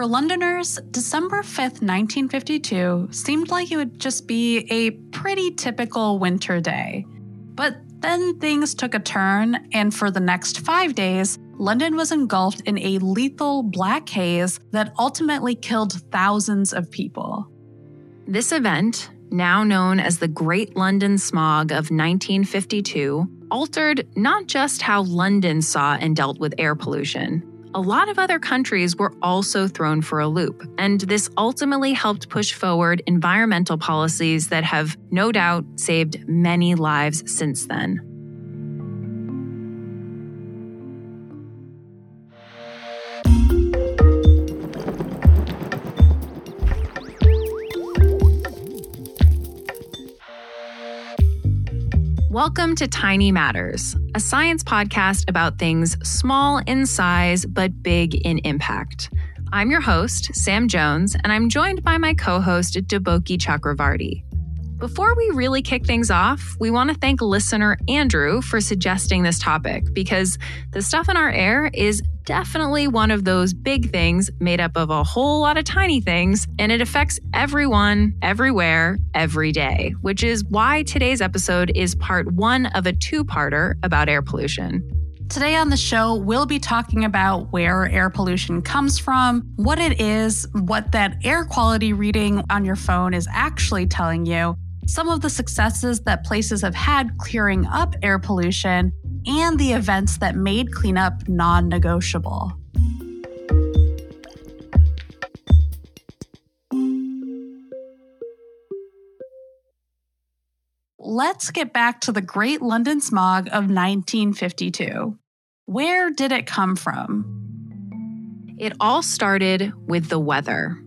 For Londoners, December 5th, 1952 seemed like it would just be a pretty typical winter day. But then things took a turn, and for the next five days, London was engulfed in a lethal black haze that ultimately killed thousands of people. This event, now known as the Great London Smog of 1952, altered not just how London saw and dealt with air pollution. A lot of other countries were also thrown for a loop, and this ultimately helped push forward environmental policies that have no doubt saved many lives since then. Welcome to Tiny Matters, a science podcast about things small in size but big in impact. I'm your host, Sam Jones, and I'm joined by my co host, Deboki Chakravarti. Before we really kick things off, we want to thank listener Andrew for suggesting this topic because the stuff in our air is definitely one of those big things made up of a whole lot of tiny things, and it affects everyone, everywhere, every day, which is why today's episode is part one of a two parter about air pollution. Today on the show, we'll be talking about where air pollution comes from, what it is, what that air quality reading on your phone is actually telling you, some of the successes that places have had clearing up air pollution, and the events that made cleanup non negotiable. Let's get back to the Great London Smog of 1952. Where did it come from? It all started with the weather.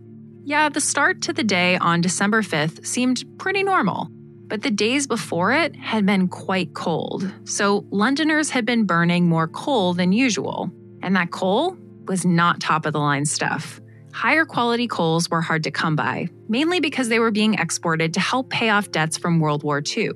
Yeah, the start to the day on December 5th seemed pretty normal, but the days before it had been quite cold. So Londoners had been burning more coal than usual, and that coal was not top of the line stuff. Higher quality coals were hard to come by, mainly because they were being exported to help pay off debts from World War II.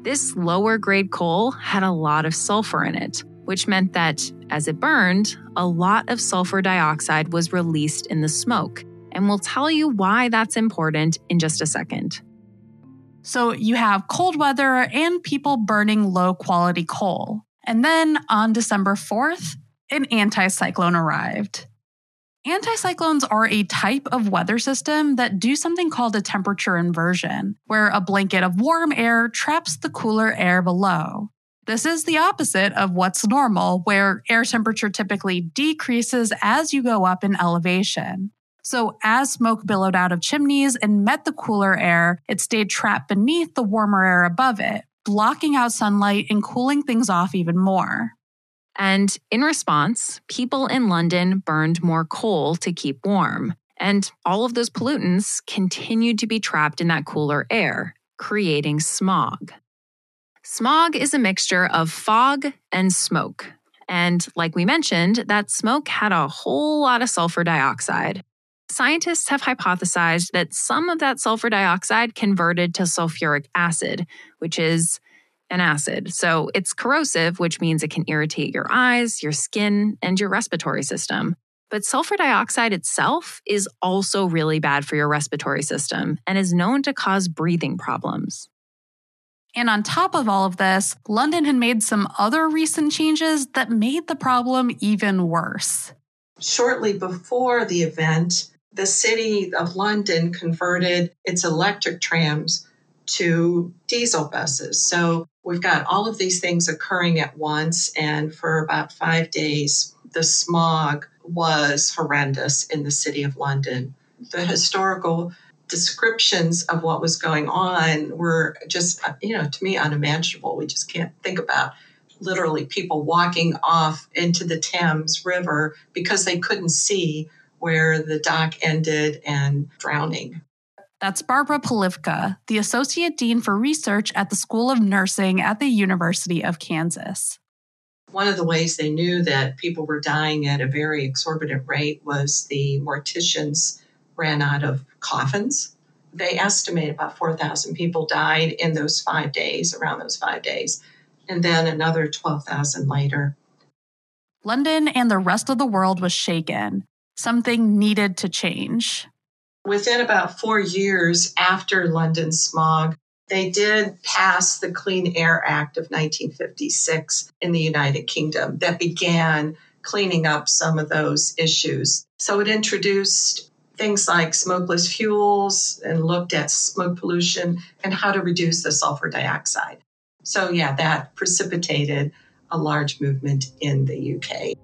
This lower grade coal had a lot of sulfur in it, which meant that as it burned, a lot of sulfur dioxide was released in the smoke and we'll tell you why that's important in just a second. So, you have cold weather and people burning low quality coal. And then on December 4th, an anticyclone arrived. Anticyclones are a type of weather system that do something called a temperature inversion, where a blanket of warm air traps the cooler air below. This is the opposite of what's normal, where air temperature typically decreases as you go up in elevation. So as smoke billowed out of chimneys and met the cooler air, it stayed trapped beneath the warmer air above it, blocking out sunlight and cooling things off even more. And in response, people in London burned more coal to keep warm. And all of those pollutants continued to be trapped in that cooler air, creating smog. Smog is a mixture of fog and smoke. And like we mentioned, that smoke had a whole lot of sulfur dioxide. Scientists have hypothesized that some of that sulfur dioxide converted to sulfuric acid, which is an acid. So it's corrosive, which means it can irritate your eyes, your skin, and your respiratory system. But sulfur dioxide itself is also really bad for your respiratory system and is known to cause breathing problems. And on top of all of this, London had made some other recent changes that made the problem even worse. Shortly before the event, the city of London converted its electric trams to diesel buses. So we've got all of these things occurring at once. And for about five days, the smog was horrendous in the city of London. The historical descriptions of what was going on were just, you know, to me unimaginable. We just can't think about literally people walking off into the Thames River because they couldn't see where the dock ended and drowning. That's Barbara Polivka, the Associate Dean for Research at the School of Nursing at the University of Kansas. One of the ways they knew that people were dying at a very exorbitant rate was the morticians ran out of coffins. They estimate about 4,000 people died in those five days, around those five days, and then another 12,000 later. London and the rest of the world was shaken. Something needed to change. Within about four years after London smog, they did pass the Clean Air Act of 1956 in the United Kingdom that began cleaning up some of those issues. So it introduced things like smokeless fuels and looked at smoke pollution and how to reduce the sulfur dioxide. So, yeah, that precipitated a large movement in the UK.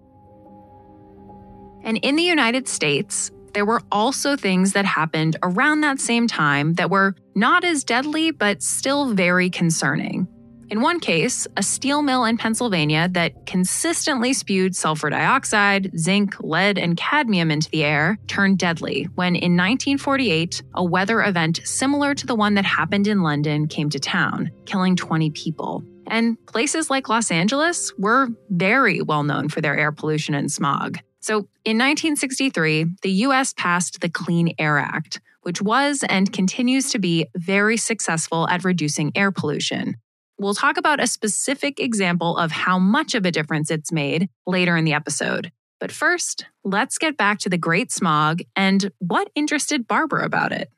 And in the United States, there were also things that happened around that same time that were not as deadly, but still very concerning. In one case, a steel mill in Pennsylvania that consistently spewed sulfur dioxide, zinc, lead, and cadmium into the air turned deadly when, in 1948, a weather event similar to the one that happened in London came to town, killing 20 people. And places like Los Angeles were very well known for their air pollution and smog. So, in 1963, the US passed the Clean Air Act, which was and continues to be very successful at reducing air pollution. We'll talk about a specific example of how much of a difference it's made later in the episode. But first, let's get back to the Great Smog and what interested Barbara about it.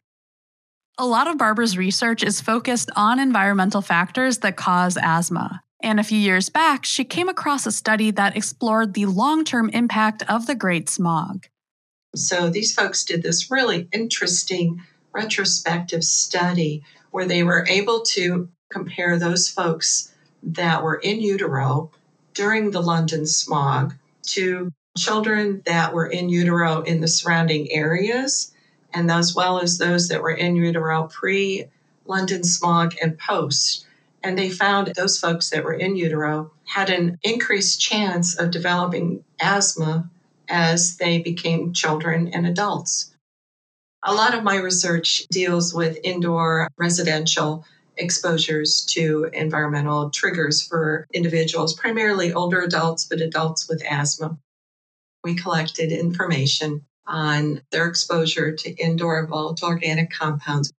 A lot of Barbara's research is focused on environmental factors that cause asthma. And a few years back, she came across a study that explored the long term impact of the Great Smog. So these folks did this really interesting retrospective study where they were able to compare those folks that were in utero during the London smog to children that were in utero in the surrounding areas, and as well as those that were in utero pre London smog and post. And they found those folks that were in utero had an increased chance of developing asthma as they became children and adults. A lot of my research deals with indoor residential exposures to environmental triggers for individuals, primarily older adults, but adults with asthma. We collected information on their exposure to indoor volatile organic compounds.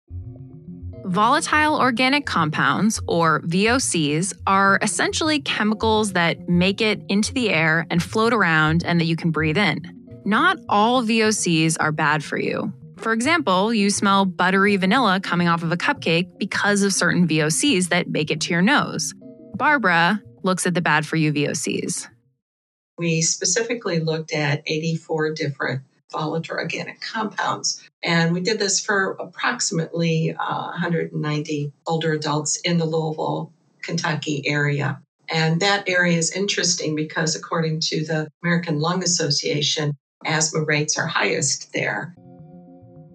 Volatile organic compounds, or VOCs, are essentially chemicals that make it into the air and float around and that you can breathe in. Not all VOCs are bad for you. For example, you smell buttery vanilla coming off of a cupcake because of certain VOCs that make it to your nose. Barbara looks at the bad for you VOCs. We specifically looked at 84 different volatile organic compounds. And we did this for approximately uh, 190 older adults in the Louisville, Kentucky area. And that area is interesting because, according to the American Lung Association, asthma rates are highest there.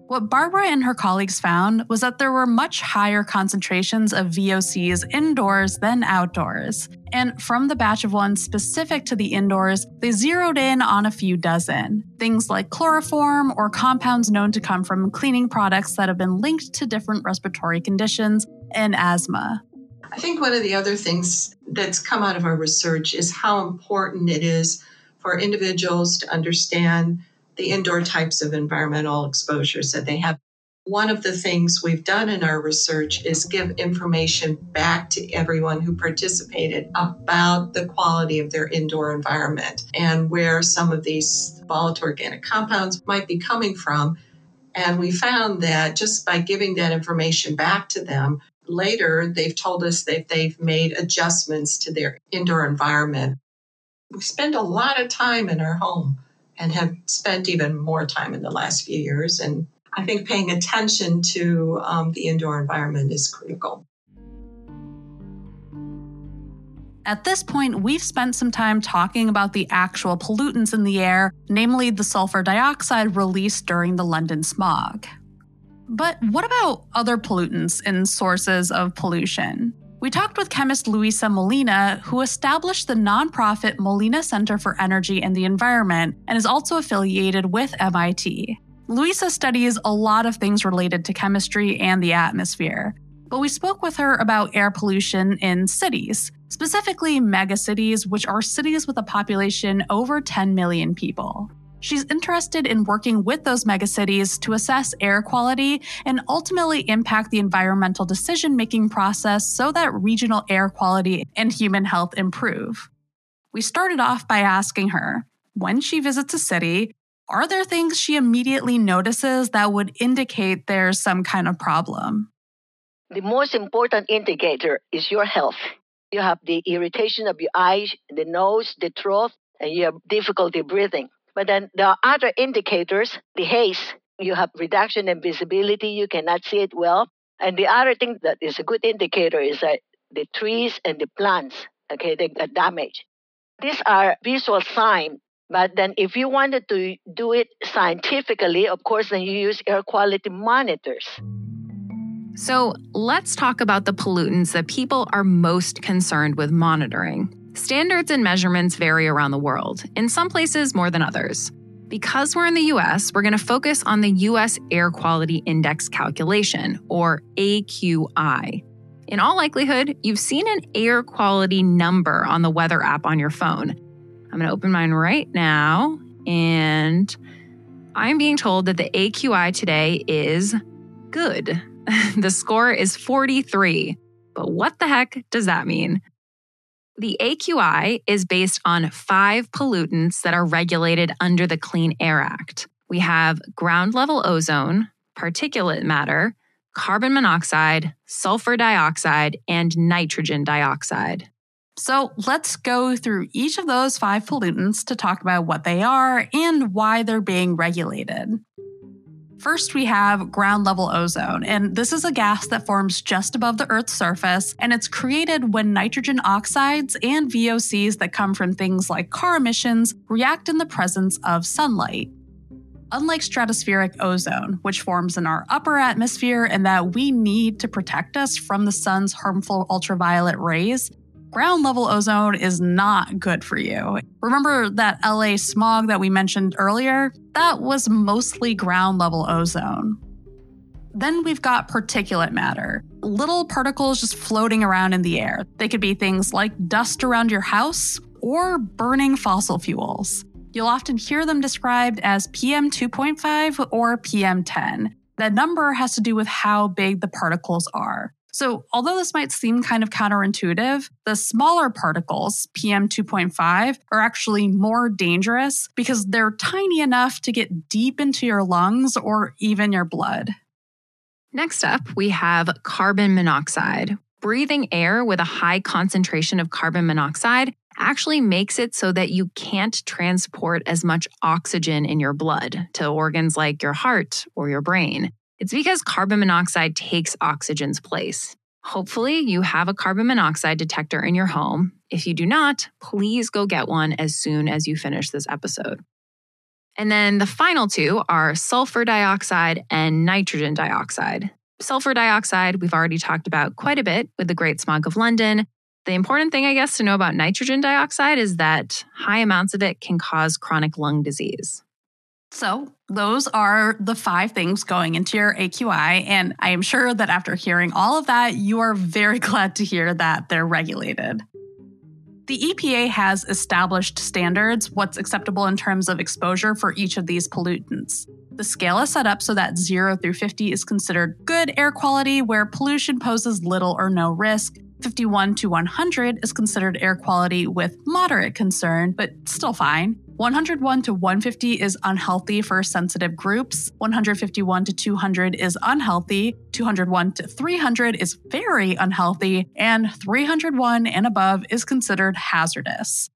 What Barbara and her colleagues found was that there were much higher concentrations of VOCs indoors than outdoors. And from the batch of ones specific to the indoors, they zeroed in on a few dozen. Things like chloroform or compounds known to come from cleaning products that have been linked to different respiratory conditions and asthma. I think one of the other things that's come out of our research is how important it is for individuals to understand the indoor types of environmental exposures that they have. One of the things we've done in our research is give information back to everyone who participated about the quality of their indoor environment and where some of these volatile organic compounds might be coming from. And we found that just by giving that information back to them, later they've told us that they've made adjustments to their indoor environment. We spend a lot of time in our home and have spent even more time in the last few years. And I think paying attention to um, the indoor environment is critical. At this point, we've spent some time talking about the actual pollutants in the air, namely the sulfur dioxide released during the London smog. But what about other pollutants and sources of pollution? We talked with chemist Luisa Molina, who established the nonprofit Molina Center for Energy and the Environment and is also affiliated with MIT. Luisa studies a lot of things related to chemistry and the atmosphere, but we spoke with her about air pollution in cities, specifically megacities, which are cities with a population over 10 million people. She's interested in working with those megacities to assess air quality and ultimately impact the environmental decision making process so that regional air quality and human health improve. We started off by asking her when she visits a city, are there things she immediately notices that would indicate there's some kind of problem? The most important indicator is your health. You have the irritation of your eyes, the nose, the throat, and you have difficulty breathing. But then there are other indicators, the haze, you have reduction in visibility, you cannot see it well. And the other thing that is a good indicator is that the trees and the plants, okay, they got damaged. These are visual signs but then if you wanted to do it scientifically, of course, then you use air quality monitors. So let's talk about the pollutants that people are most concerned with monitoring. Standards and measurements vary around the world, in some places more than others. Because we're in the US, we're going to focus on the US Air Quality Index calculation, or AQI. In all likelihood, you've seen an air quality number on the weather app on your phone. I'm going to open mine right now. And I'm being told that the AQI today is good. the score is 43. But what the heck does that mean? The AQI is based on five pollutants that are regulated under the Clean Air Act. We have ground level ozone, particulate matter, carbon monoxide, sulfur dioxide, and nitrogen dioxide. So let's go through each of those five pollutants to talk about what they are and why they're being regulated. First, we have ground level ozone, and this is a gas that forms just above the Earth's surface, and it's created when nitrogen oxides and VOCs that come from things like car emissions react in the presence of sunlight. Unlike stratospheric ozone, which forms in our upper atmosphere and that we need to protect us from the sun's harmful ultraviolet rays, ground level ozone is not good for you. Remember that LA smog that we mentioned earlier? That was mostly ground level ozone. Then we've got particulate matter, little particles just floating around in the air. They could be things like dust around your house or burning fossil fuels. You'll often hear them described as PM 2.5 or PM 10. That number has to do with how big the particles are. So, although this might seem kind of counterintuitive, the smaller particles, PM 2.5, are actually more dangerous because they're tiny enough to get deep into your lungs or even your blood. Next up, we have carbon monoxide. Breathing air with a high concentration of carbon monoxide actually makes it so that you can't transport as much oxygen in your blood to organs like your heart or your brain. It's because carbon monoxide takes oxygen's place. Hopefully, you have a carbon monoxide detector in your home. If you do not, please go get one as soon as you finish this episode. And then the final two are sulfur dioxide and nitrogen dioxide. Sulfur dioxide, we've already talked about quite a bit with the Great Smog of London. The important thing, I guess, to know about nitrogen dioxide is that high amounts of it can cause chronic lung disease. So, those are the five things going into your AQI. And I am sure that after hearing all of that, you are very glad to hear that they're regulated. The EPA has established standards, what's acceptable in terms of exposure for each of these pollutants. The scale is set up so that 0 through 50 is considered good air quality, where pollution poses little or no risk. 51 to 100 is considered air quality with moderate concern, but still fine. 101 to 150 is unhealthy for sensitive groups. 151 to 200 is unhealthy. 201 to 300 is very unhealthy. And 301 and above is considered hazardous.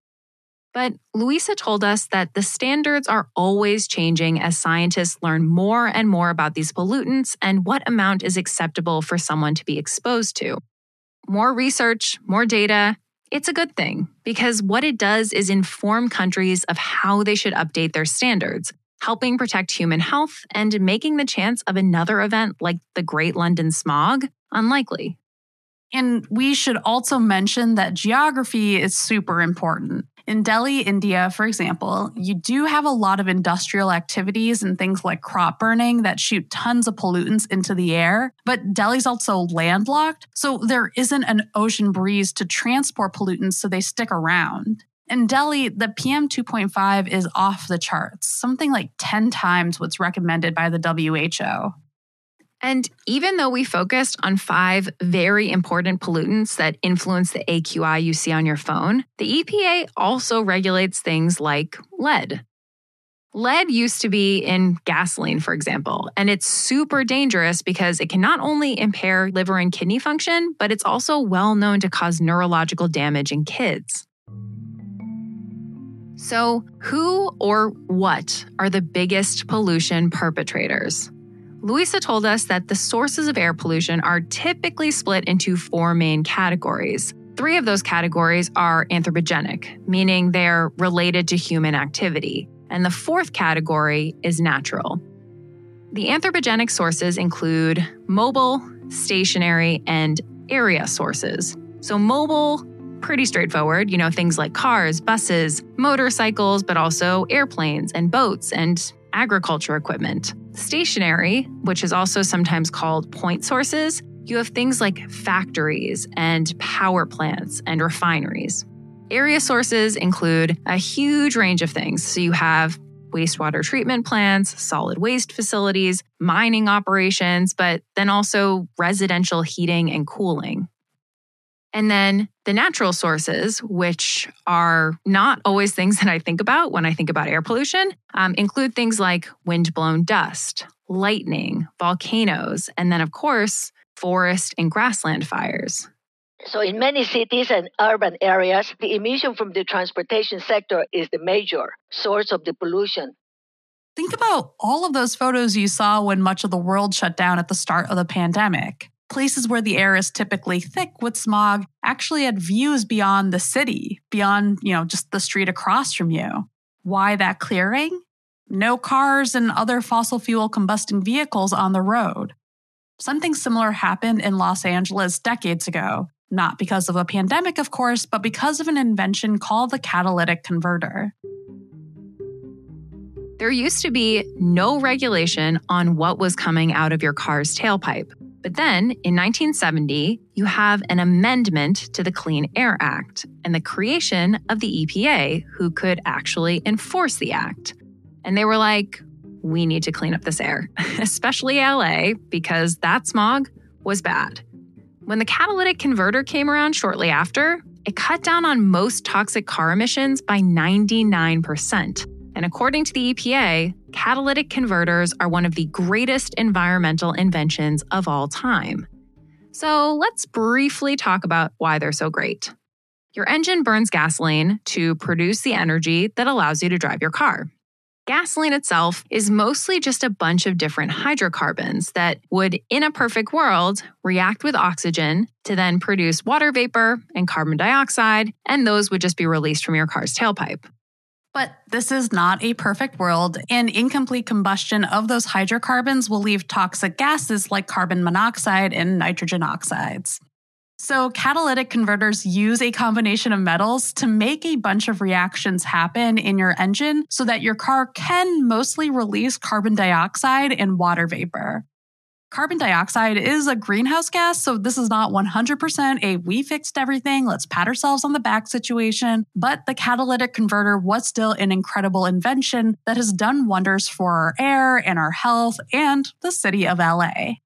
But Luisa told us that the standards are always changing as scientists learn more and more about these pollutants and what amount is acceptable for someone to be exposed to. More research, more data, it's a good thing because what it does is inform countries of how they should update their standards, helping protect human health and making the chance of another event like the Great London Smog unlikely. And we should also mention that geography is super important. In Delhi, India, for example, you do have a lot of industrial activities and things like crop burning that shoot tons of pollutants into the air. But Delhi's also landlocked, so there isn't an ocean breeze to transport pollutants so they stick around. In Delhi, the PM 2.5 is off the charts, something like 10 times what's recommended by the WHO. And even though we focused on five very important pollutants that influence the AQI you see on your phone, the EPA also regulates things like lead. Lead used to be in gasoline, for example, and it's super dangerous because it can not only impair liver and kidney function, but it's also well known to cause neurological damage in kids. So, who or what are the biggest pollution perpetrators? Luisa told us that the sources of air pollution are typically split into four main categories. Three of those categories are anthropogenic, meaning they're related to human activity. And the fourth category is natural. The anthropogenic sources include mobile, stationary, and area sources. So, mobile, pretty straightforward, you know, things like cars, buses, motorcycles, but also airplanes and boats and agriculture equipment. Stationary, which is also sometimes called point sources, you have things like factories and power plants and refineries. Area sources include a huge range of things. So you have wastewater treatment plants, solid waste facilities, mining operations, but then also residential heating and cooling. And then the natural sources, which are not always things that I think about when I think about air pollution, um, include things like wind-blown dust, lightning, volcanoes, and then, of course, forest and grassland fires. So, in many cities and urban areas, the emission from the transportation sector is the major source of the pollution. Think about all of those photos you saw when much of the world shut down at the start of the pandemic. Places where the air is typically thick with smog actually had views beyond the city, beyond, you know, just the street across from you. Why that clearing? No cars and other fossil fuel combusting vehicles on the road. Something similar happened in Los Angeles decades ago, not because of a pandemic, of course, but because of an invention called the catalytic converter. There used to be no regulation on what was coming out of your car's tailpipe. But then in 1970, you have an amendment to the Clean Air Act and the creation of the EPA, who could actually enforce the act. And they were like, we need to clean up this air, especially LA, because that smog was bad. When the catalytic converter came around shortly after, it cut down on most toxic car emissions by 99%. And according to the EPA, catalytic converters are one of the greatest environmental inventions of all time. So let's briefly talk about why they're so great. Your engine burns gasoline to produce the energy that allows you to drive your car. Gasoline itself is mostly just a bunch of different hydrocarbons that would, in a perfect world, react with oxygen to then produce water vapor and carbon dioxide, and those would just be released from your car's tailpipe. But this is not a perfect world, and incomplete combustion of those hydrocarbons will leave toxic gases like carbon monoxide and nitrogen oxides. So, catalytic converters use a combination of metals to make a bunch of reactions happen in your engine so that your car can mostly release carbon dioxide and water vapor. Carbon dioxide is a greenhouse gas, so this is not 100% a we fixed everything, let's pat ourselves on the back situation. But the catalytic converter was still an incredible invention that has done wonders for our air and our health and the city of LA.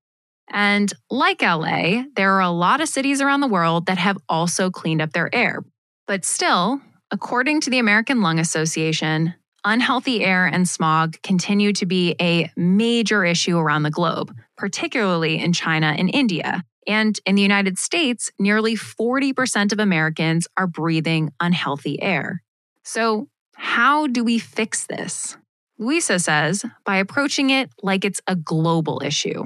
And like LA, there are a lot of cities around the world that have also cleaned up their air. But still, according to the American Lung Association, unhealthy air and smog continue to be a major issue around the globe, particularly in China and India. And in the United States, nearly 40% of Americans are breathing unhealthy air. So, how do we fix this? Luisa says by approaching it like it's a global issue.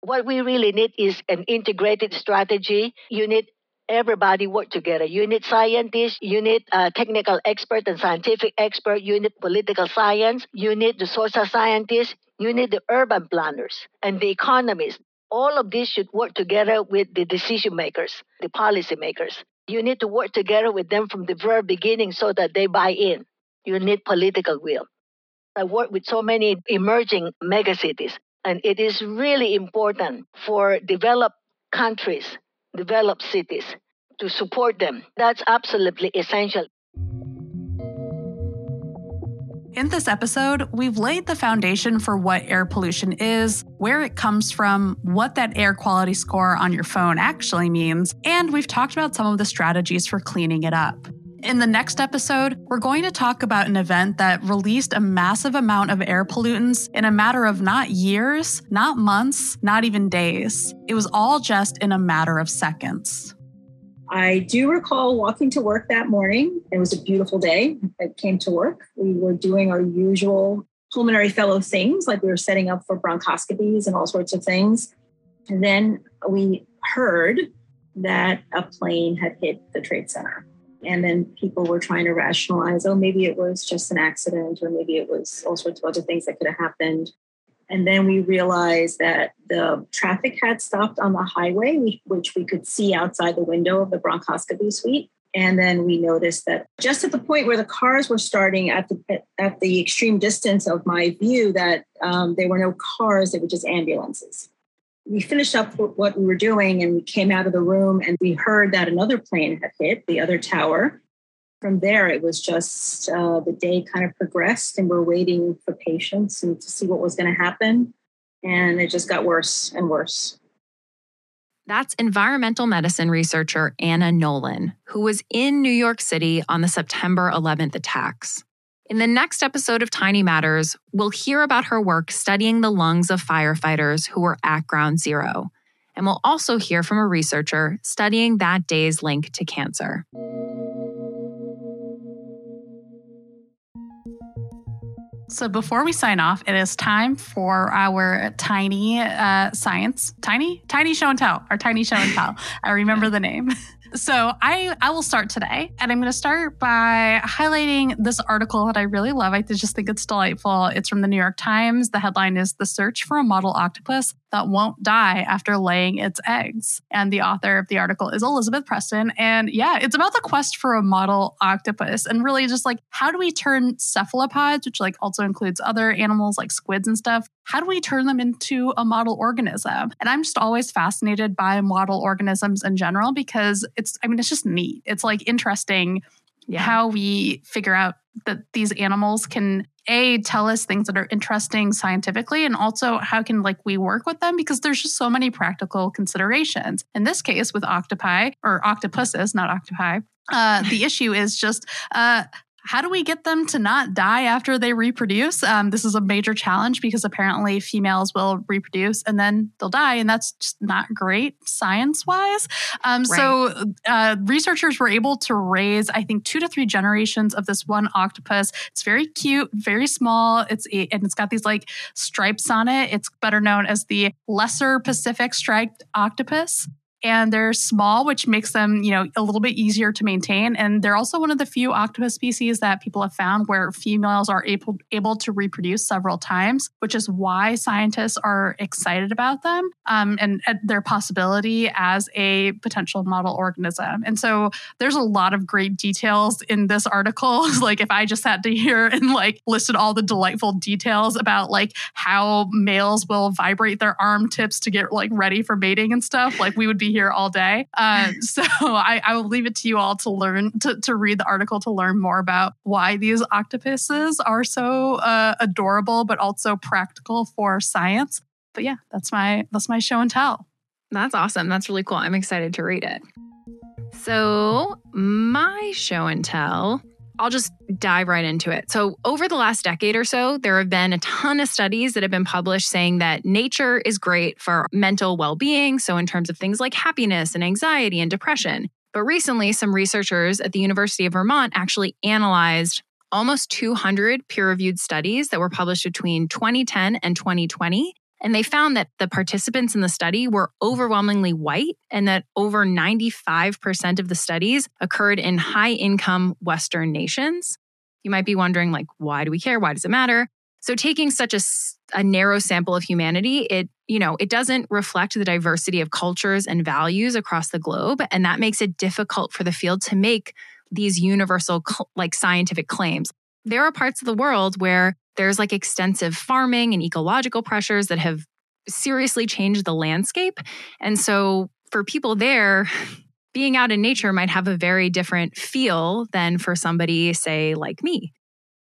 What we really need is an integrated strategy. You need everybody work together. You need scientists, you need uh, technical expert and scientific expert, you need political science, you need the social scientists, you need the urban planners and the economists. All of these should work together with the decision makers, the policy makers. You need to work together with them from the very beginning so that they buy in. You need political will. I work with so many emerging megacities. And it is really important for developed countries, developed cities, to support them. That's absolutely essential. In this episode, we've laid the foundation for what air pollution is, where it comes from, what that air quality score on your phone actually means, and we've talked about some of the strategies for cleaning it up. In the next episode, we're going to talk about an event that released a massive amount of air pollutants in a matter of not years, not months, not even days. It was all just in a matter of seconds. I do recall walking to work that morning. It was a beautiful day. I came to work. We were doing our usual pulmonary fellow things, like we were setting up for bronchoscopies and all sorts of things. And then we heard that a plane had hit the Trade Center. And then people were trying to rationalize, oh, maybe it was just an accident, or maybe it was all sorts of other things that could have happened. And then we realized that the traffic had stopped on the highway, which we could see outside the window of the bronchoscopy suite. And then we noticed that just at the point where the cars were starting at the at the extreme distance of my view, that um, there were no cars; they were just ambulances we finished up what we were doing and we came out of the room and we heard that another plane had hit the other tower. From there, it was just uh, the day kind of progressed and we're waiting for patients and to see what was going to happen. And it just got worse and worse. That's environmental medicine researcher Anna Nolan, who was in New York City on the September 11th attacks. In the next episode of Tiny Matters, we'll hear about her work studying the lungs of firefighters who were at ground zero. And we'll also hear from a researcher studying that day's link to cancer. So before we sign off, it is time for our tiny uh, science, tiny, tiny show and tell, our tiny show and tell. I remember the name. So I I will start today, and I'm going to start by highlighting this article that I really love. I just think it's delightful. It's from the New York Times. The headline is "The Search for a Model Octopus that won't die after laying its eggs. And the author of the article is Elizabeth Preston. And yeah, it's about the quest for a model octopus and really just like how do we turn cephalopods, which like also includes other animals like squids and stuff, how do we turn them into a model organism? And I'm just always fascinated by model organisms in general because it's, I mean, it's just neat. It's like interesting yeah. how we figure out that these animals can a tell us things that are interesting scientifically and also how can like we work with them because there's just so many practical considerations in this case with octopi or octopuses not octopi uh, the issue is just uh, how do we get them to not die after they reproduce? Um, this is a major challenge because apparently females will reproduce and then they'll die, and that's just not great science wise. Um, right. So, uh, researchers were able to raise, I think, two to three generations of this one octopus. It's very cute, very small. It's and it's got these like stripes on it. It's better known as the lesser Pacific striped octopus and they're small, which makes them, you know, a little bit easier to maintain. And they're also one of the few octopus species that people have found where females are able able to reproduce several times, which is why scientists are excited about them um, and, and their possibility as a potential model organism. And so there's a lot of great details in this article. like if I just sat to here and like listed all the delightful details about like how males will vibrate their arm tips to get like ready for mating and stuff, like we would be here all day. Um, so I, I, will leave it to you all to learn to, to read the article to learn more about why these octopuses are so uh, adorable, but also practical for science. But yeah, that's my that's my show and tell. That's awesome. That's really cool. I'm excited to read it. So my show and tell I'll just dive right into it. So, over the last decade or so, there have been a ton of studies that have been published saying that nature is great for mental well being. So, in terms of things like happiness and anxiety and depression. But recently, some researchers at the University of Vermont actually analyzed almost 200 peer reviewed studies that were published between 2010 and 2020 and they found that the participants in the study were overwhelmingly white and that over 95% of the studies occurred in high income Western nations. You might be wondering, like, why do we care? Why does it matter? So taking such a, a narrow sample of humanity, it, you know, it doesn't reflect the diversity of cultures and values across the globe. And that makes it difficult for the field to make these universal, like scientific claims. There are parts of the world where there's like extensive farming and ecological pressures that have seriously changed the landscape. And so for people there, being out in nature might have a very different feel than for somebody, say, like me.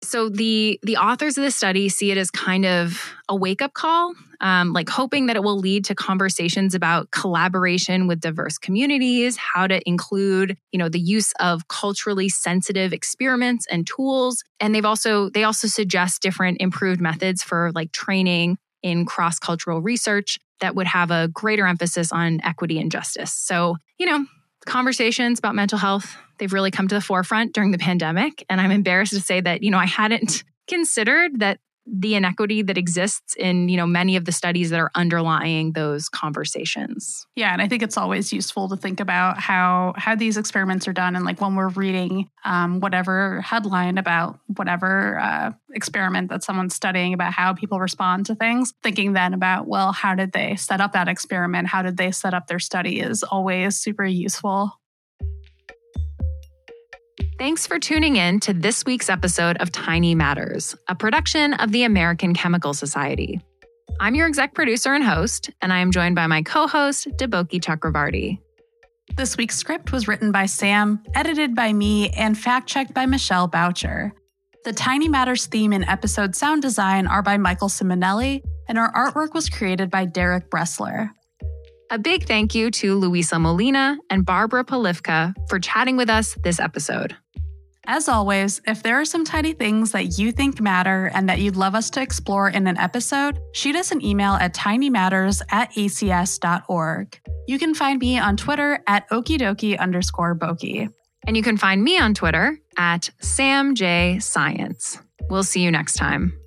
So the the authors of the study see it as kind of a wake up call, um, like hoping that it will lead to conversations about collaboration with diverse communities, how to include, you know, the use of culturally sensitive experiments and tools. And they've also they also suggest different improved methods for like training in cross cultural research that would have a greater emphasis on equity and justice. So, you know, conversations about mental health they've really come to the forefront during the pandemic. And i'm embarrassed to say that you know i hadn't considered that the inequity that exists in you know many of the studies that are underlying those conversations. Yeah and i think it's always useful to think about how how these experiments are done and like when we're reading um, whatever headline about whatever uh, experiment that someone's studying about how people respond to things thinking then about well how did they set up that experiment? How did they set up their study is always super useful Thanks for tuning in to this week's episode of Tiny Matters, a production of the American Chemical Society. I'm your exec producer and host, and I am joined by my co host, Deboki Chakravarti. This week's script was written by Sam, edited by me, and fact checked by Michelle Boucher. The Tiny Matters theme and episode sound design are by Michael Simonelli, and our artwork was created by Derek Bressler. A big thank you to Luisa Molina and Barbara Polivka for chatting with us this episode. As always, if there are some tiny things that you think matter and that you'd love us to explore in an episode, shoot us an email at tinymatters at acs.org. You can find me on Twitter at okidoki underscore boki. And you can find me on Twitter at samjscience. We'll see you next time.